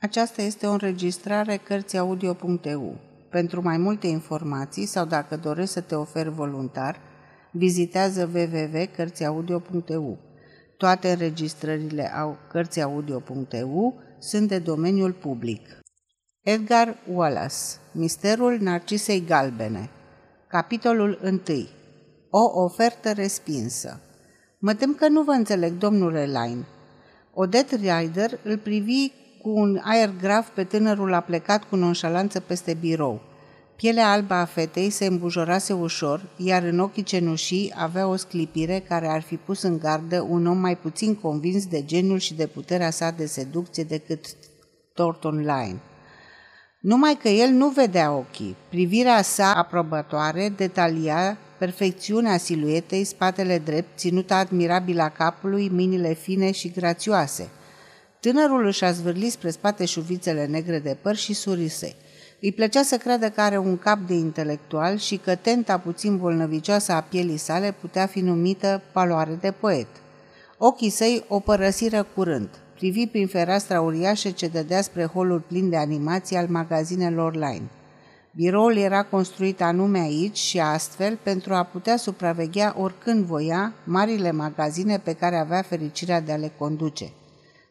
Aceasta este o înregistrare Cărțiaudio.eu. Pentru mai multe informații sau dacă dorești să te oferi voluntar, vizitează www.cărțiaudio.eu. Toate înregistrările au Cărțiaudio.eu sunt de domeniul public. Edgar Wallace Misterul Narcisei Galbene Capitolul 1 O ofertă respinsă Mă tem că nu vă înțeleg, domnule Line. Odette Rider îl privi cu un aer grav pe tânărul a plecat cu nonșalanță peste birou. Pielea albă a fetei se îmbujorase ușor, iar în ochii cenușii avea o sclipire care ar fi pus în gardă un om mai puțin convins de genul și de puterea sa de seducție decât Thornton Lyne. Numai că el nu vedea ochii. Privirea sa aprobătoare detalia perfecțiunea siluetei, spatele drept, ținuta admirabil a capului, mâinile fine și grațioase – Tânărul își a zvârlit spre spate șuvițele negre de păr și surise. Îi plăcea să creadă că are un cap de intelectual și că tenta puțin bolnăvicioasă a pielii sale putea fi numită paloare de poet. Ochii săi o părăsiră curând. Privi prin fereastra uriașă ce dădea spre holul plin de animații al magazinelor Line. Biroul era construit anume aici și astfel pentru a putea supraveghea oricând voia marile magazine pe care avea fericirea de a le conduce –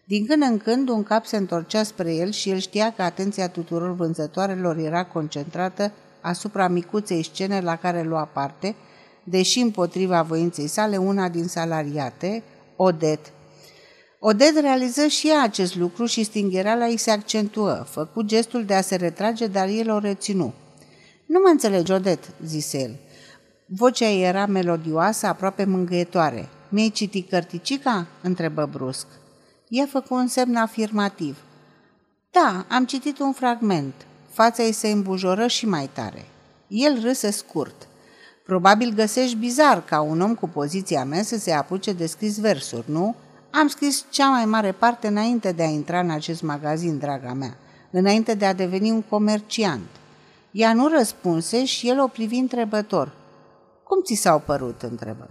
din când în când un cap se întorcea spre el și el știa că atenția tuturor vânzătoarelor era concentrată asupra micuței scene la care lua parte, deși împotriva voinței sale una din salariate, Odet. Odet realiză și ea acest lucru și stinghereala ei se accentuă. Făcu gestul de a se retrage, dar el o reținu. Nu mă înțelegi, Odet, zise el. Vocea ei era melodioasă, aproape mângâietoare. Mi-ai citit cărticica?" întrebă brusc. Ea făcu un semn afirmativ. Da, am citit un fragment. Fața ei se îmbujoră și mai tare. El râse scurt. Probabil găsești bizar ca un om cu poziția mea să se apuce de scris versuri, nu? Am scris cea mai mare parte înainte de a intra în acest magazin, draga mea, înainte de a deveni un comerciant. Ea nu răspunse și el o privi întrebător. Cum ți s-au părut?" întrebă.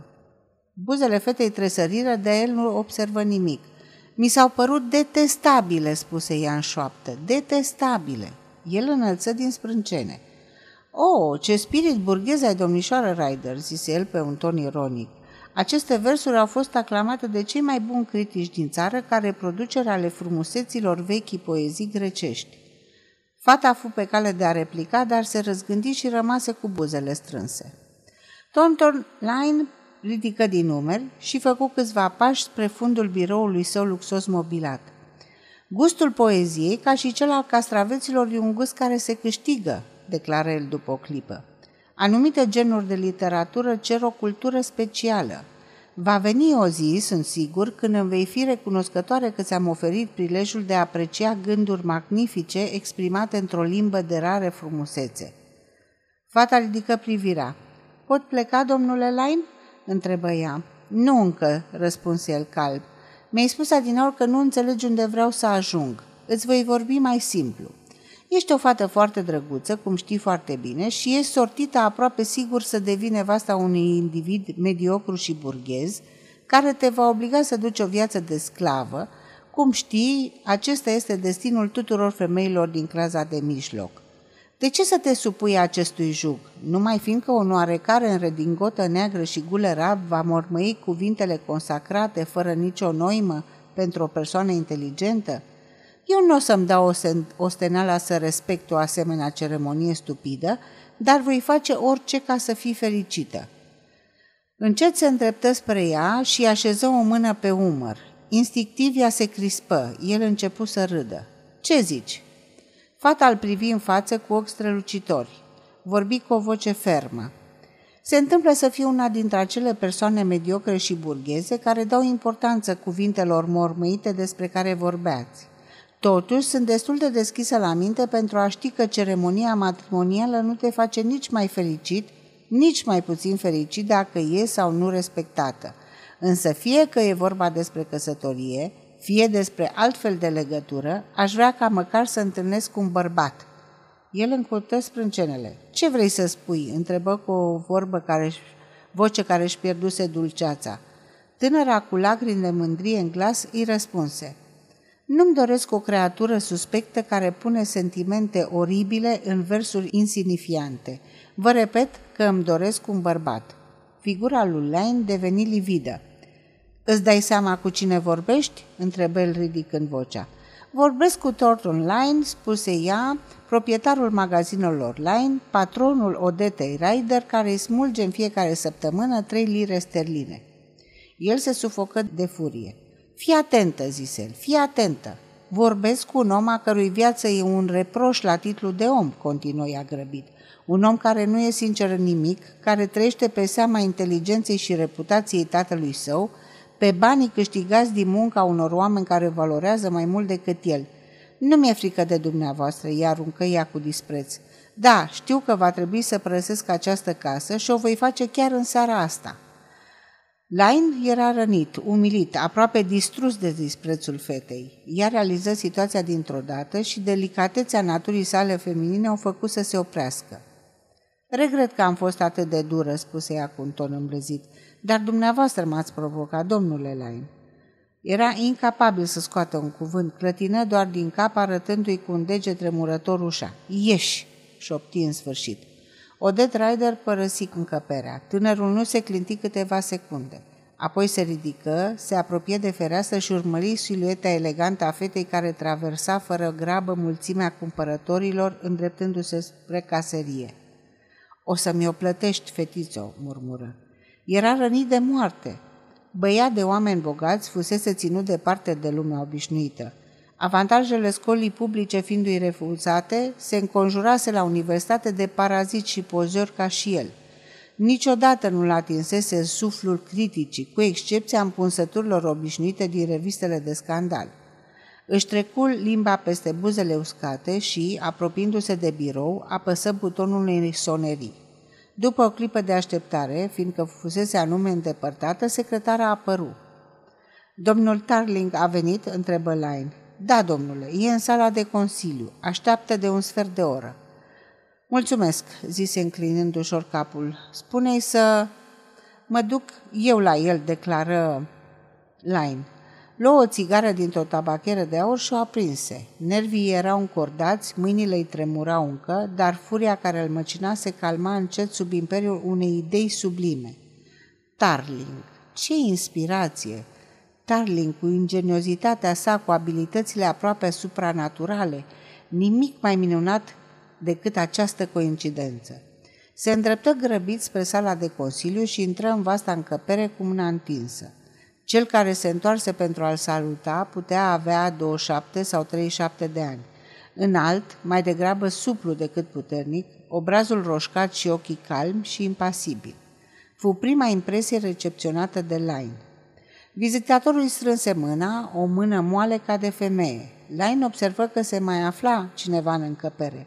Buzele fetei tresăriră, de el nu observă nimic – mi s-au părut detestabile, spuse ea în șoaptă, detestabile. El înălță din sprâncene. Oh, ce spirit burghez ai, domnișoară Ryder, zise el pe un ton ironic. Aceste versuri au fost aclamate de cei mai buni critici din țară ca reproducere ale frumuseților vechi poezii grecești. Fata fu pe cale de a replica, dar se răzgândi și rămase cu buzele strânse. Tonton Line ridică din numeri și făcu câțiva pași spre fundul biroului său luxos mobilat. Gustul poeziei, ca și cel al castraveților, e un gust care se câștigă, declară el după o clipă. Anumite genuri de literatură cer o cultură specială. Va veni o zi, sunt sigur, când îmi vei fi recunoscătoare că ți-am oferit prilejul de a aprecia gânduri magnifice exprimate într-o limbă de rare frumusețe. Fata ridică privirea. Pot pleca, domnule Lain?" Întrebă ea. Nu încă, răspunse el calm. Mi-ai spus adineori că nu înțelegi unde vreau să ajung. Îți voi vorbi mai simplu. Ești o fată foarte drăguță, cum știi foarte bine, și ești sortită aproape sigur să devii nevasta unui individ mediocru și burghez, care te va obliga să duci o viață de sclavă. Cum știi, acesta este destinul tuturor femeilor din clasa de mijloc. De ce să te supui acestui jug? Numai fiindcă o oarecare în redingotă neagră și gulerab va mormăi cuvintele consacrate fără nicio noimă pentru o persoană inteligentă? Eu nu o să-mi dau o stenală să respect o asemenea ceremonie stupidă, dar voi face orice ca să fii fericită. Încet se îndreptă spre ea și așeză o mână pe umăr. Instinctiv ea se crispă, el începu să râdă. Ce zici?" Fata îl privi în față cu ochi strălucitori. Vorbi cu o voce fermă. Se întâmplă să fiu una dintre acele persoane mediocre și burgheze care dau importanță cuvintelor mormăite despre care vorbeați. Totuși, sunt destul de deschisă la minte pentru a ști că ceremonia matrimonială nu te face nici mai fericit, nici mai puțin fericit dacă e sau nu respectată. Însă fie că e vorba despre căsătorie, fie despre altfel de legătură, aș vrea ca măcar să întâlnesc un bărbat. El încurtă sprâncenele. Ce vrei să spui?" întrebă cu o vorbă care, voce care își pierduse dulceața. Tânăra cu lacrimi de mândrie în glas îi răspunse. Nu-mi doresc o creatură suspectă care pune sentimente oribile în versuri insignifiante. Vă repet că îmi doresc un bărbat. Figura lui Lane deveni lividă. Îți dai seama cu cine vorbești?" întrebă el ridicând vocea. Vorbesc cu Thornton Line, spuse ea, proprietarul magazinelor Line, patronul Odetei Ryder, care îi smulge în fiecare săptămână trei lire sterline. El se sufocă de furie. Fii atentă, zise el, fii atentă. Vorbesc cu un om a cărui viață e un reproș la titlu de om, continuă ea grăbit. Un om care nu e sincer în nimic, care trăiește pe seama inteligenței și reputației tatălui său, pe banii câștigați din munca unor oameni care valorează mai mult decât el. Nu mi-e frică de dumneavoastră, iar aruncă ea cu dispreț. Da, știu că va trebui să părăsesc această casă și o voi face chiar în seara asta. Line era rănit, umilit, aproape distrus de disprețul fetei. Ea realiză situația dintr-o dată și delicatețea naturii sale feminine o făcut să se oprească. Regret că am fost atât de dură, spuse ea cu un ton îmblăzit, dar dumneavoastră m-ați provocat, domnule Line. Era incapabil să scoată un cuvânt, clătină doar din cap arătându-i cu un deget tremurător ușa. Ieși! șopti în sfârșit. Odet Ryder părăsi încăperea. Tânărul nu se clinti câteva secunde. Apoi se ridică, se apropie de fereastră și urmări silueta elegantă a fetei care traversa fără grabă mulțimea cumpărătorilor, îndreptându-se spre caserie. O să mi-o plătești, fetițo, murmură. Era rănit de moarte. Băiat de oameni bogați, fusese ținut departe de lumea obișnuită. Avantajele școlii publice fiindu-i refuzate, se înconjurase la universitate de paraziți și pozori ca și el. Niciodată nu-l atinsese suflul criticii, cu excepția împunsăturilor obișnuite din revistele de scandal. Își trecu limba peste buzele uscate și, apropiindu-se de birou, apăsă butonul unei sonerii. După o clipă de așteptare, fiindcă fusese anume îndepărtată, secretara a apărut. Domnul Tarling a venit?" întrebă Line. Da, domnule, e în sala de consiliu. Așteaptă de un sfert de oră. Mulțumesc, zise înclinând ușor capul. Spune-i să... Mă duc eu la el, declară Line. Luă o țigară dintr-o tabacheră de aur și o aprinse. Nervii erau încordați, mâinile îi tremurau încă, dar furia care îl măcina se calma încet sub imperiul unei idei sublime. Tarling. Ce inspirație! Tarling, cu ingeniozitatea sa, cu abilitățile aproape supranaturale, nimic mai minunat decât această coincidență. Se îndreptă grăbit spre sala de consiliu și intră în vasta încăpere cu mâna întinsă. Cel care se întoarse pentru a-l saluta putea avea 27 sau 37 de ani. Înalt, mai degrabă suplu decât puternic, obrazul roșcat și ochii calmi și impasibili. Fu prima impresie recepționată de Line. Vizitatorul îi strânse mâna, o mână moale ca de femeie. Line observă că se mai afla cineva în încăpere.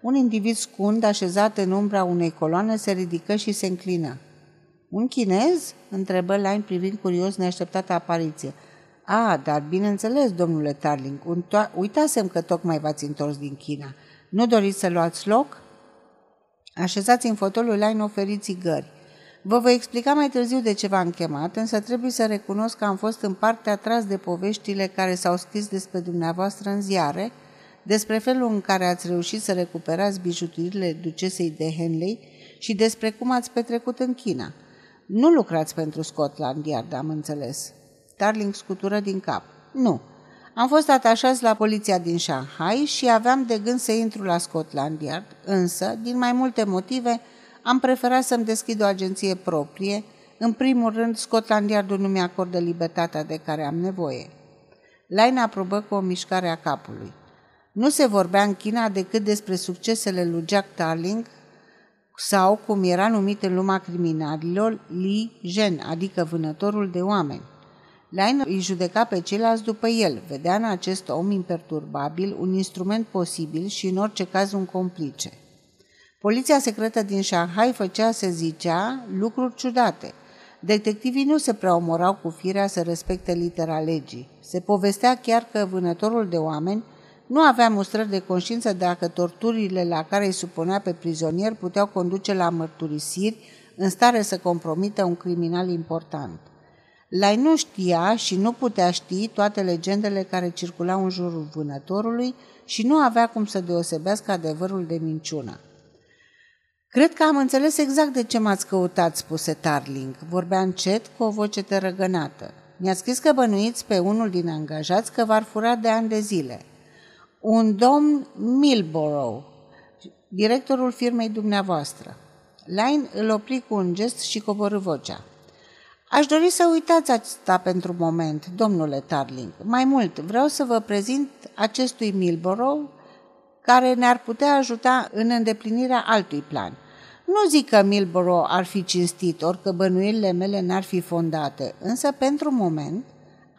Un individ scund, așezat în umbra unei coloane, se ridică și se înclină. Un chinez?" întrebă Line privind curios neașteptată apariție. A, dar bineînțeles, domnule Tarling, uitasem că tocmai v-ați întors din China. Nu doriți să luați loc?" Așezați în fotolul Line oferi țigări. Vă voi explica mai târziu de ce v-am chemat, însă trebuie să recunosc că am fost în parte atras de poveștile care s-au scris despre dumneavoastră în ziare, despre felul în care ați reușit să recuperați bijuturile ducesei de Henley și despre cum ați petrecut în China. Nu lucrați pentru Scotland Yard, am înțeles. Darling scutură din cap. Nu. Am fost atașați la poliția din Shanghai și aveam de gând să intru la Scotland Yard, însă, din mai multe motive, am preferat să-mi deschid o agenție proprie. În primul rând, Scotland Yardul nu mi-acordă libertatea de care am nevoie. Line aprobă cu o mișcare a capului. Nu se vorbea în China decât despre succesele lui Jack Tarling sau, cum era numit în lumea criminalilor, Li Zhen, adică vânătorul de oameni. Line îi judeca pe ceilalți după el, vedea în acest om imperturbabil un instrument posibil și în orice caz un complice. Poliția secretă din Shanghai făcea, se zicea, lucruri ciudate. Detectivii nu se prea omorau cu firea să respecte litera legii. Se povestea chiar că vânătorul de oameni nu avea mustrări de conștiință dacă torturile la care îi supunea pe prizonier puteau conduce la mărturisiri în stare să compromită un criminal important. Lai nu știa și nu putea ști toate legendele care circulau în jurul vânătorului și nu avea cum să deosebească adevărul de minciună. Cred că am înțeles exact de ce m-ați căutat, spuse Tarling. Vorbea încet, cu o voce tărăgănată. Mi-a scris că bănuiți pe unul din angajați că v-ar fura de ani de zile. Un domn Milborough, directorul firmei dumneavoastră. Line îl opri cu un gest și coborâ vocea. Aș dori să uitați asta pentru moment, domnule Tarling. Mai mult, vreau să vă prezint acestui Milborough care ne-ar putea ajuta în îndeplinirea altui plan. Nu zic că Milborough ar fi cinstit, ori că bănuielile mele n-ar fi fondate, însă pentru moment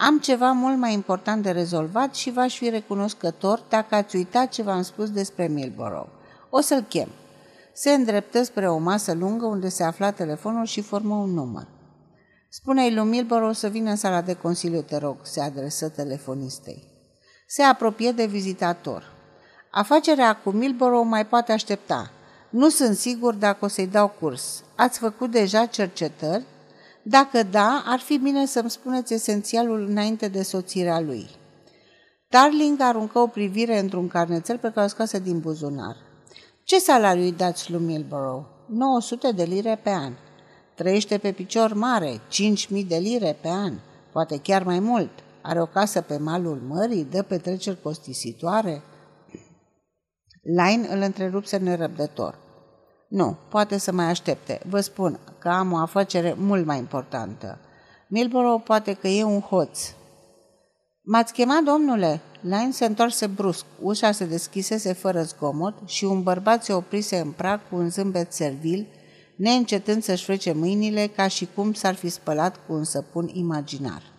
am ceva mult mai important de rezolvat și v-aș fi recunoscător dacă ați uitat ce v-am spus despre Milborough. O să-l chem. Se îndreptă spre o masă lungă unde se afla telefonul și formă un număr. Spune-i lui Milborough să vină în sala de consiliu, te rog, se adresă telefonistei. Se apropie de vizitator. Afacerea cu Milborough mai poate aștepta. Nu sunt sigur dacă o să-i dau curs. Ați făcut deja cercetări? Dacă da, ar fi bine să-mi spuneți esențialul înainte de soțirea lui. Darling aruncă o privire într-un carnețel pe care o scoase din buzunar. Ce salariu îi dați lui Milborough? 900 de lire pe an. Trăiește pe picior mare, 5.000 de lire pe an, poate chiar mai mult. Are o casă pe malul mării, dă petreceri costisitoare. Line îl întrerupse nerăbdător. Nu, poate să mai aștepte. Vă spun că am o afacere mult mai importantă. Milborough poate că e un hoț. M-ați chemat, domnule? Line se întoarse brusc, ușa se deschisese fără zgomot și un bărbat se oprise în prag cu un zâmbet servil, neîncetând să-și frece mâinile ca și cum s-ar fi spălat cu un săpun imaginar.